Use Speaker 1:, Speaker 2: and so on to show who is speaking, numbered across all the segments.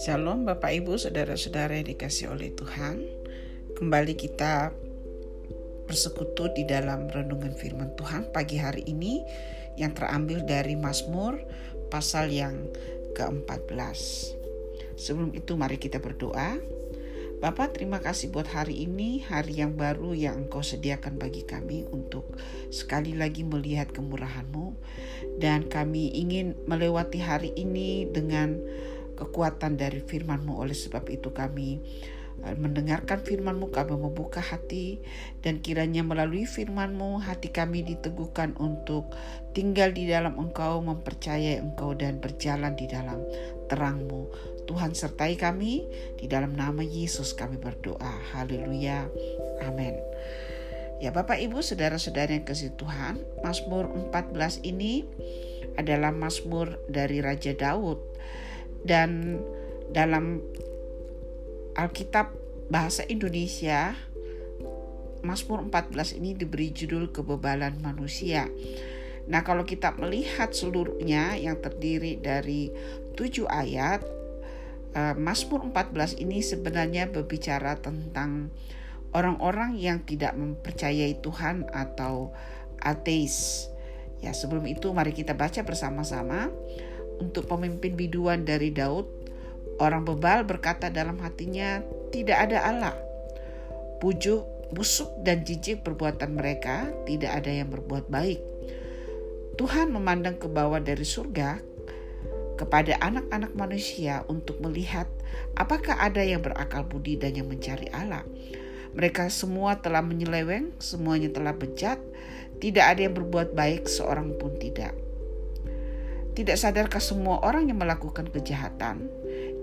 Speaker 1: Shalom Bapak Ibu Saudara-saudara yang dikasih oleh Tuhan. Kembali kita bersekutu di dalam renungan firman Tuhan pagi hari ini Yang terambil dari Mazmur pasal yang ke-14 Sebelum itu mari kita berdoa Bapak terima kasih buat hari ini Hari yang baru yang engkau sediakan bagi kami Untuk sekali lagi melihat kemurahanmu Dan kami ingin melewati hari ini dengan kekuatan dari firman-Mu. Oleh sebab itu kami eh, mendengarkan firman-Mu, kami membuka hati dan kiranya melalui firman-Mu hati kami diteguhkan untuk tinggal di dalam Engkau, mempercayai Engkau dan berjalan di dalam terang-Mu. Tuhan sertai kami, di dalam nama Yesus kami berdoa. Haleluya. Amin. Ya Bapak Ibu Saudara-saudara yang kasih Tuhan Mazmur 14 ini adalah Mazmur dari Raja Daud dan dalam Alkitab bahasa Indonesia Mazmur 14 ini diberi judul kebebalan manusia. Nah, kalau kita melihat seluruhnya yang terdiri dari tujuh ayat, Mazmur 14 ini sebenarnya berbicara tentang orang-orang yang tidak mempercayai Tuhan atau ateis. Ya, sebelum itu mari kita baca bersama-sama untuk pemimpin biduan dari Daud, orang bebal berkata dalam hatinya, "Tidak ada Allah." Pujuk, busuk, dan jijik perbuatan mereka, tidak ada yang berbuat baik. Tuhan memandang ke bawah dari surga kepada anak-anak manusia untuk melihat apakah ada yang berakal budi dan yang mencari Allah. Mereka semua telah menyeleweng, semuanya telah bejat, tidak ada yang berbuat baik, seorang pun tidak. Tidak sadarkah semua orang yang melakukan kejahatan,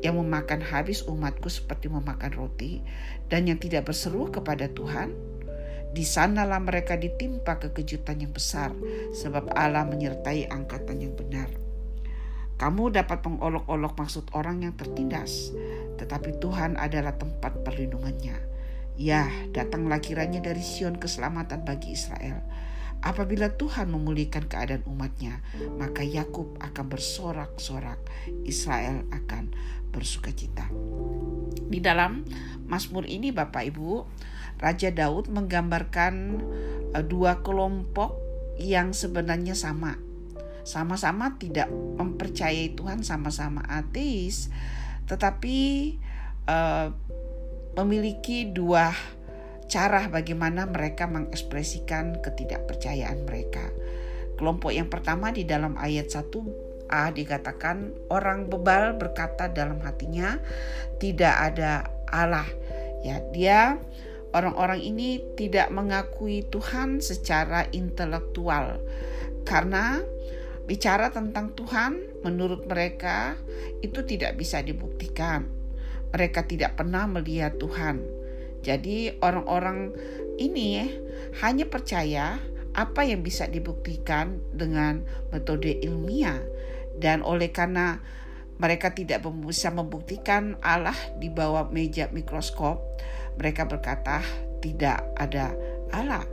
Speaker 1: yang memakan habis umatku seperti memakan roti, dan yang tidak berseru kepada Tuhan? Di sanalah mereka ditimpa kekejutan yang besar, sebab Allah menyertai angkatan yang benar. Kamu dapat mengolok-olok maksud orang yang tertindas, tetapi Tuhan adalah tempat perlindungannya. Ya, datanglah kiranya dari Sion keselamatan bagi Israel Apabila Tuhan memulihkan keadaan umatnya, maka Yakub akan bersorak-sorak, Israel akan bersuka cita. Di dalam Mazmur ini Bapak Ibu, Raja Daud menggambarkan uh, dua kelompok yang sebenarnya sama. Sama-sama tidak mempercayai Tuhan, sama-sama ateis, tetapi uh, memiliki dua cara bagaimana mereka mengekspresikan ketidakpercayaan mereka. Kelompok yang pertama di dalam ayat 1a dikatakan orang bebal berkata dalam hatinya tidak ada Allah. Ya, dia orang-orang ini tidak mengakui Tuhan secara intelektual karena bicara tentang Tuhan menurut mereka itu tidak bisa dibuktikan. Mereka tidak pernah melihat Tuhan jadi orang-orang ini hanya percaya apa yang bisa dibuktikan dengan metode ilmiah dan oleh karena mereka tidak bisa membuktikan Allah di bawah meja mikroskop, mereka berkata tidak ada Allah.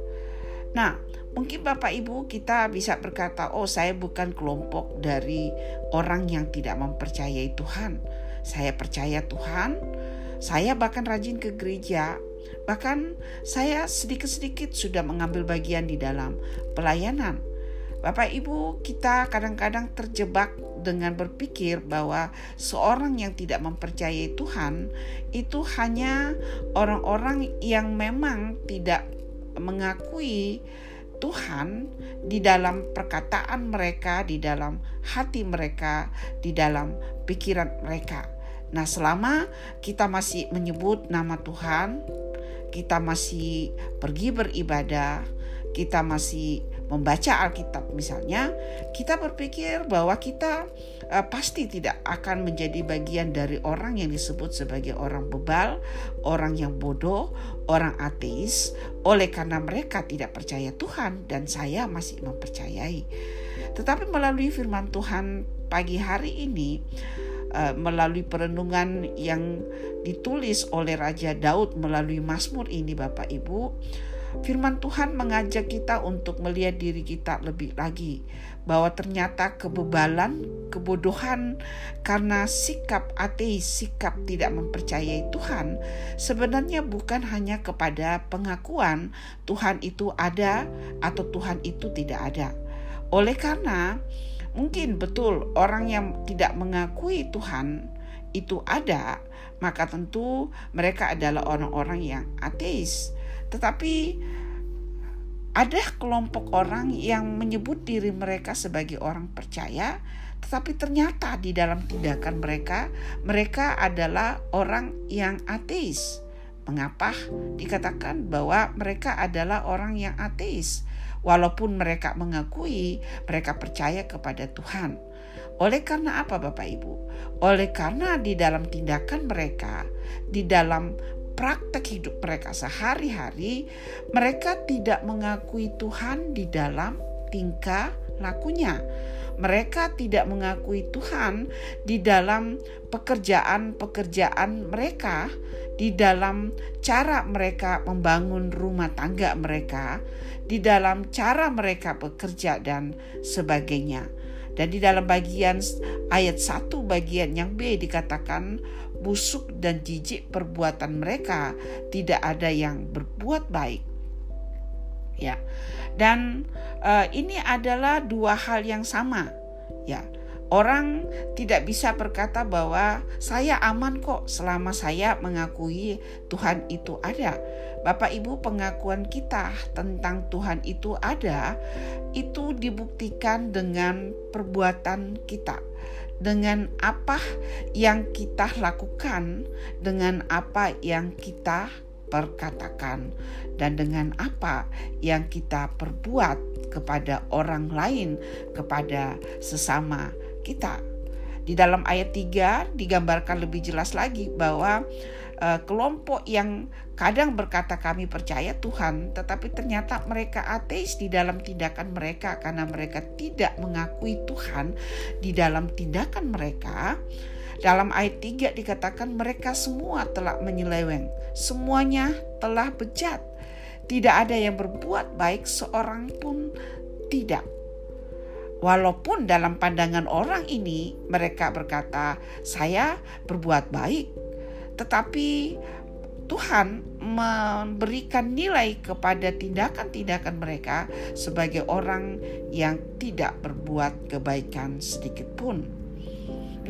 Speaker 1: Nah, mungkin Bapak Ibu kita bisa berkata, "Oh, saya bukan kelompok dari orang yang tidak mempercayai Tuhan. Saya percaya Tuhan, saya bahkan rajin ke gereja, bahkan saya sedikit-sedikit sudah mengambil bagian di dalam pelayanan. Bapak Ibu, kita kadang-kadang terjebak dengan berpikir bahwa seorang yang tidak mempercayai Tuhan itu hanya orang-orang yang memang tidak mengakui Tuhan di dalam perkataan mereka, di dalam hati mereka, di dalam pikiran mereka. Nah, selama kita masih menyebut nama Tuhan, kita masih pergi beribadah, kita masih membaca Alkitab misalnya, kita berpikir bahwa kita uh, pasti tidak akan menjadi bagian dari orang yang disebut sebagai orang bebal, orang yang bodoh, orang ateis, oleh karena mereka tidak percaya Tuhan dan saya masih mempercayai. Tetapi melalui firman Tuhan pagi hari ini, uh, melalui perenungan yang ditulis oleh Raja Daud melalui Mazmur ini Bapak Ibu Firman Tuhan mengajak kita untuk melihat diri kita lebih lagi, bahwa ternyata kebebalan, kebodohan karena sikap ateis, sikap tidak mempercayai Tuhan, sebenarnya bukan hanya kepada pengakuan Tuhan itu ada atau Tuhan itu tidak ada. Oleh karena mungkin betul orang yang tidak mengakui Tuhan itu ada, maka tentu mereka adalah orang-orang yang ateis tetapi ada kelompok orang yang menyebut diri mereka sebagai orang percaya, tetapi ternyata di dalam tindakan mereka, mereka adalah orang yang ateis. Mengapa dikatakan bahwa mereka adalah orang yang ateis? Walaupun mereka mengakui mereka percaya kepada Tuhan. Oleh karena apa, Bapak Ibu? Oleh karena di dalam tindakan mereka, di dalam praktek hidup mereka sehari-hari, mereka tidak mengakui Tuhan di dalam tingkah lakunya. Mereka tidak mengakui Tuhan di dalam pekerjaan-pekerjaan mereka, di dalam cara mereka membangun rumah tangga mereka, di dalam cara mereka bekerja dan sebagainya. Dan di dalam bagian ayat 1 bagian yang B dikatakan busuk dan jijik perbuatan mereka, tidak ada yang berbuat baik. Ya. Dan uh, ini adalah dua hal yang sama. Ya. Orang tidak bisa berkata bahwa saya aman kok selama saya mengakui Tuhan itu ada. Bapak Ibu, pengakuan kita tentang Tuhan itu ada itu dibuktikan dengan perbuatan kita dengan apa yang kita lakukan, dengan apa yang kita perkatakan, dan dengan apa yang kita perbuat kepada orang lain, kepada sesama kita. Di dalam ayat 3 digambarkan lebih jelas lagi bahwa uh, kelompok yang kadang berkata kami percaya Tuhan, tetapi ternyata mereka ateis di dalam tindakan mereka karena mereka tidak mengakui Tuhan di dalam tindakan mereka. Dalam ayat 3 dikatakan mereka semua telah menyeleweng, semuanya telah bejat. Tidak ada yang berbuat baik seorang pun tidak. Walaupun dalam pandangan orang ini mereka berkata, "Saya berbuat baik." Tetapi Tuhan memberikan nilai kepada tindakan-tindakan mereka sebagai orang yang tidak berbuat kebaikan sedikit pun.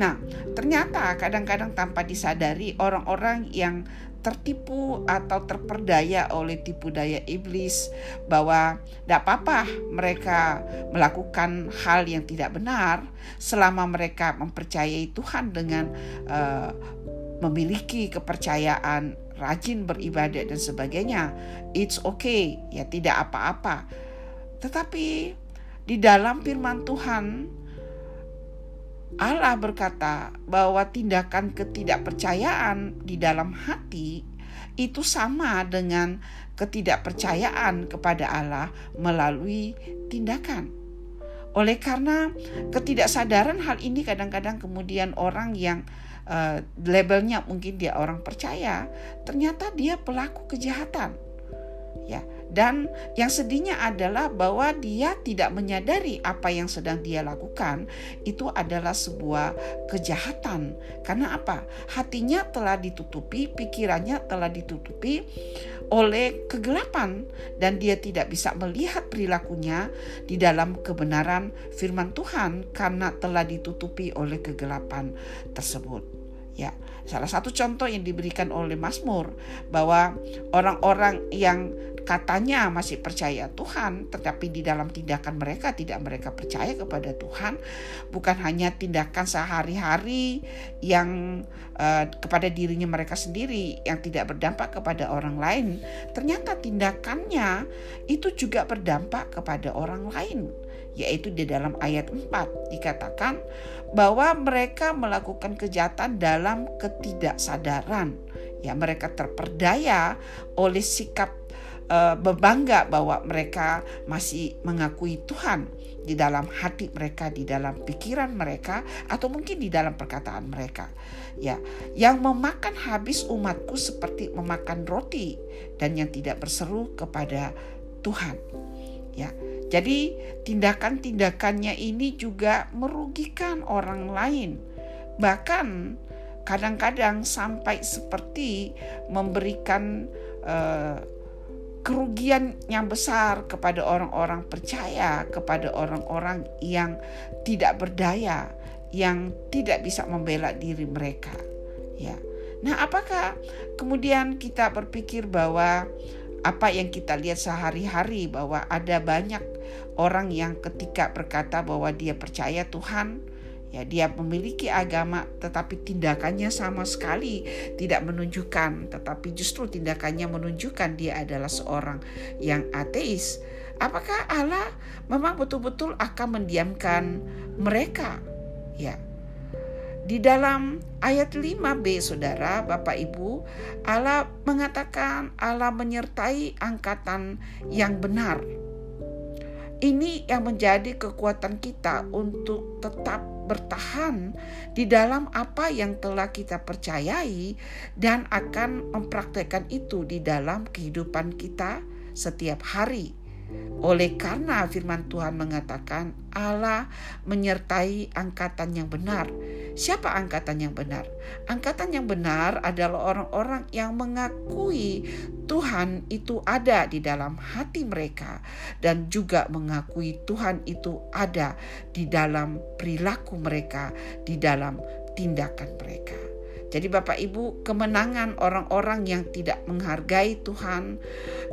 Speaker 1: Nah, ternyata kadang-kadang tanpa disadari orang-orang yang tertipu atau terperdaya oleh tipu daya iblis bahwa tidak apa-apa mereka melakukan hal yang tidak benar selama mereka mempercayai Tuhan dengan uh, memiliki kepercayaan, rajin beribadah dan sebagainya, it's okay, ya tidak apa-apa. Tetapi di dalam firman Tuhan Allah berkata bahwa tindakan ketidakpercayaan di dalam hati itu sama dengan ketidakpercayaan kepada Allah melalui tindakan. Oleh karena ketidaksadaran hal ini kadang-kadang kemudian orang yang uh, labelnya mungkin dia orang percaya, ternyata dia pelaku kejahatan. Ya, dan yang sedihnya adalah bahwa dia tidak menyadari apa yang sedang dia lakukan itu adalah sebuah kejahatan. Karena apa? Hatinya telah ditutupi, pikirannya telah ditutupi oleh kegelapan dan dia tidak bisa melihat perilakunya di dalam kebenaran firman Tuhan karena telah ditutupi oleh kegelapan tersebut. Ya, salah satu contoh yang diberikan oleh Mazmur bahwa orang-orang yang katanya masih percaya Tuhan, tetapi di dalam tindakan mereka tidak mereka percaya kepada Tuhan, bukan hanya tindakan sehari-hari yang uh, kepada dirinya mereka sendiri yang tidak berdampak kepada orang lain, ternyata tindakannya itu juga berdampak kepada orang lain yaitu di dalam ayat 4 dikatakan bahwa mereka melakukan kejahatan dalam ketidaksadaran. Ya, mereka terperdaya oleh sikap uh, berbangga bahwa mereka masih mengakui Tuhan di dalam hati mereka, di dalam pikiran mereka, atau mungkin di dalam perkataan mereka. Ya, yang memakan habis umatku seperti memakan roti dan yang tidak berseru kepada Tuhan. Ya, jadi tindakan-tindakannya ini juga merugikan orang lain. Bahkan kadang-kadang sampai seperti memberikan uh, kerugian yang besar kepada orang-orang percaya, kepada orang-orang yang tidak berdaya, yang tidak bisa membela diri mereka. Ya. Nah, apakah kemudian kita berpikir bahwa apa yang kita lihat sehari-hari bahwa ada banyak orang yang ketika berkata bahwa dia percaya Tuhan, Ya, dia memiliki agama tetapi tindakannya sama sekali tidak menunjukkan, tetapi justru tindakannya menunjukkan dia adalah seorang yang ateis. Apakah Allah memang betul-betul akan mendiamkan mereka? Ya. Di dalam ayat 5b Saudara, Bapak Ibu, Allah mengatakan Allah menyertai angkatan yang benar. Ini yang menjadi kekuatan kita untuk tetap bertahan di dalam apa yang telah kita percayai dan akan mempraktekkan itu di dalam kehidupan kita setiap hari. Oleh karena firman Tuhan mengatakan Allah menyertai angkatan yang benar. Siapa angkatan yang benar? Angkatan yang benar adalah orang-orang yang mengakui Tuhan itu ada di dalam hati mereka dan juga mengakui Tuhan itu ada di dalam perilaku mereka, di dalam tindakan mereka. Jadi Bapak Ibu, kemenangan orang-orang yang tidak menghargai Tuhan,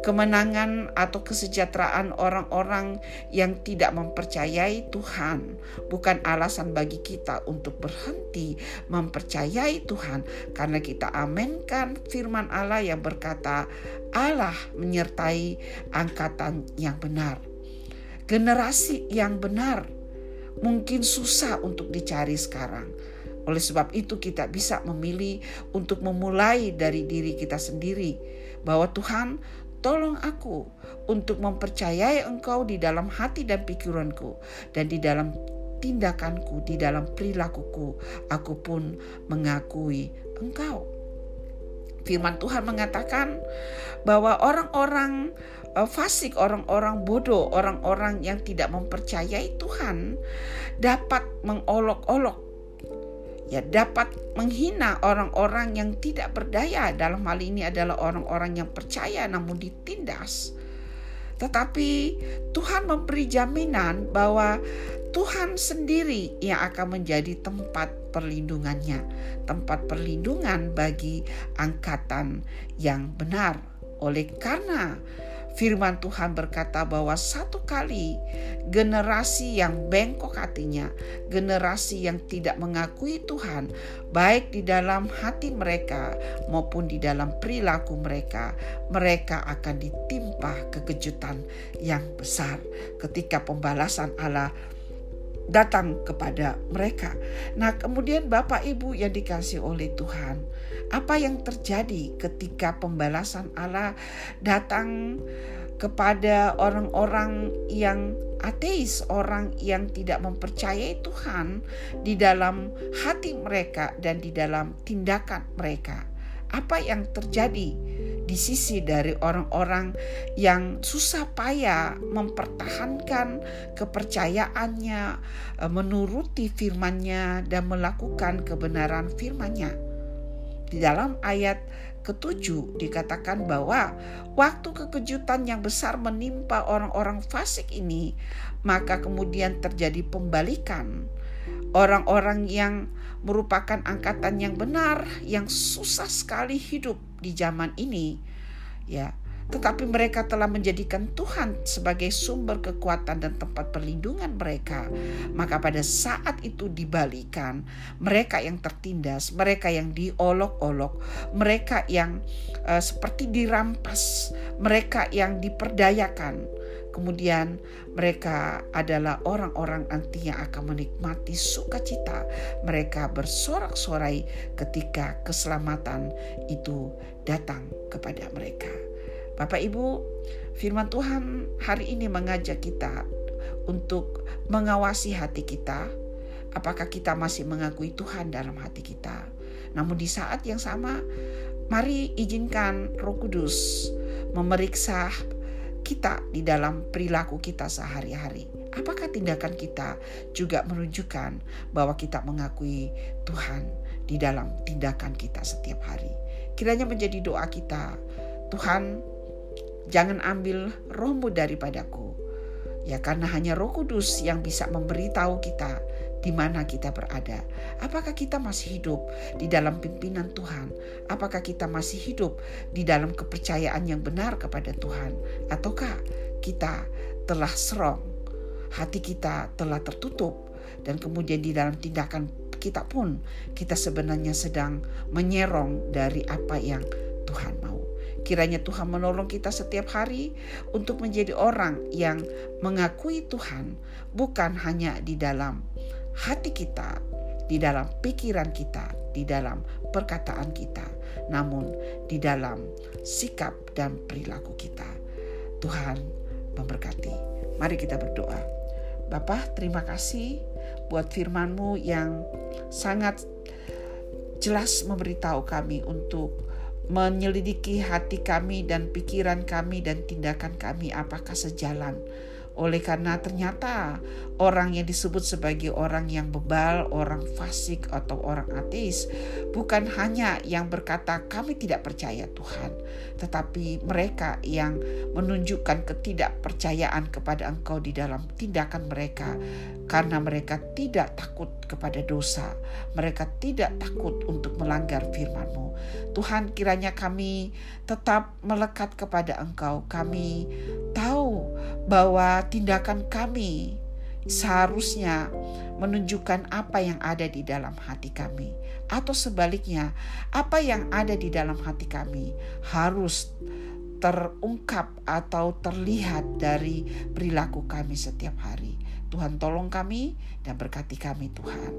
Speaker 1: kemenangan atau kesejahteraan orang-orang yang tidak mempercayai Tuhan bukan alasan bagi kita untuk berhenti mempercayai Tuhan karena kita amenkan firman Allah yang berkata Allah menyertai angkatan yang benar. Generasi yang benar mungkin susah untuk dicari sekarang oleh sebab itu kita bisa memilih untuk memulai dari diri kita sendiri bahwa Tuhan tolong aku untuk mempercayai Engkau di dalam hati dan pikiranku dan di dalam tindakanku, di dalam perilakuku, aku pun mengakui Engkau. Firman Tuhan mengatakan bahwa orang-orang uh, fasik, orang-orang bodoh, orang-orang yang tidak mempercayai Tuhan dapat mengolok-olok ya dapat menghina orang-orang yang tidak berdaya dalam hal ini adalah orang-orang yang percaya namun ditindas. Tetapi Tuhan memberi jaminan bahwa Tuhan sendiri yang akan menjadi tempat perlindungannya, tempat perlindungan bagi angkatan yang benar. Oleh karena Firman Tuhan berkata bahwa satu kali generasi yang bengkok hatinya, generasi yang tidak mengakui Tuhan, baik di dalam hati mereka maupun di dalam perilaku mereka, mereka akan ditimpa kekejutan yang besar. Ketika pembalasan Allah datang kepada mereka. Nah, kemudian Bapak Ibu yang dikasih oleh Tuhan, apa yang terjadi ketika pembalasan Allah datang kepada orang-orang yang ateis, orang yang tidak mempercayai Tuhan di dalam hati mereka dan di dalam tindakan mereka? Apa yang terjadi? Di sisi dari orang-orang yang susah payah mempertahankan kepercayaannya, e, menuruti firman-Nya dan melakukan kebenaran firman-Nya. Di dalam ayat ketujuh dikatakan bahwa waktu kekejutan yang besar menimpa orang-orang fasik ini, maka kemudian terjadi pembalikan. Orang-orang yang merupakan angkatan yang benar, yang susah sekali hidup di zaman ini ya tetapi mereka telah menjadikan Tuhan sebagai sumber kekuatan dan tempat perlindungan mereka. Maka pada saat itu dibalikan, mereka yang tertindas, mereka yang diolok-olok, mereka yang uh, seperti dirampas, mereka yang diperdayakan. Kemudian mereka adalah orang-orang nanti yang akan menikmati sukacita. Mereka bersorak-sorai ketika keselamatan itu datang kepada mereka. Bapak Ibu, firman Tuhan hari ini mengajak kita untuk mengawasi hati kita. Apakah kita masih mengakui Tuhan dalam hati kita? Namun di saat yang sama, mari izinkan Roh Kudus memeriksa kita di dalam perilaku kita sehari-hari. Apakah tindakan kita juga menunjukkan bahwa kita mengakui Tuhan di dalam tindakan kita setiap hari? Kiranya menjadi doa kita, Tuhan, jangan ambil rohmu daripadaku. Ya karena hanya roh kudus yang bisa memberitahu kita di mana kita berada. Apakah kita masih hidup di dalam pimpinan Tuhan? Apakah kita masih hidup di dalam kepercayaan yang benar kepada Tuhan? Ataukah kita telah serong, hati kita telah tertutup, dan kemudian di dalam tindakan kita pun kita sebenarnya sedang menyerong dari apa yang Tuhan mau. Kiranya Tuhan menolong kita setiap hari untuk menjadi orang yang mengakui Tuhan bukan hanya di dalam hati kita, di dalam pikiran kita, di dalam perkataan kita, namun di dalam sikap dan perilaku kita. Tuhan memberkati. Mari kita berdoa. Bapak, terima kasih buat firman-Mu yang sangat jelas memberitahu kami untuk menyelidiki hati kami dan pikiran kami dan tindakan kami apakah sejalan oleh karena ternyata orang yang disebut sebagai orang yang bebal, orang fasik atau orang ateis bukan hanya yang berkata kami tidak percaya Tuhan, tetapi mereka yang menunjukkan ketidakpercayaan kepada Engkau di dalam tindakan mereka karena mereka tidak takut kepada dosa, mereka tidak takut untuk melanggar firman-Mu. Tuhan kiranya kami tetap melekat kepada Engkau. Kami bahwa tindakan kami seharusnya menunjukkan apa yang ada di dalam hati kami, atau sebaliknya, apa yang ada di dalam hati kami harus terungkap atau terlihat dari perilaku kami setiap hari. Tuhan, tolong kami dan berkati kami, Tuhan.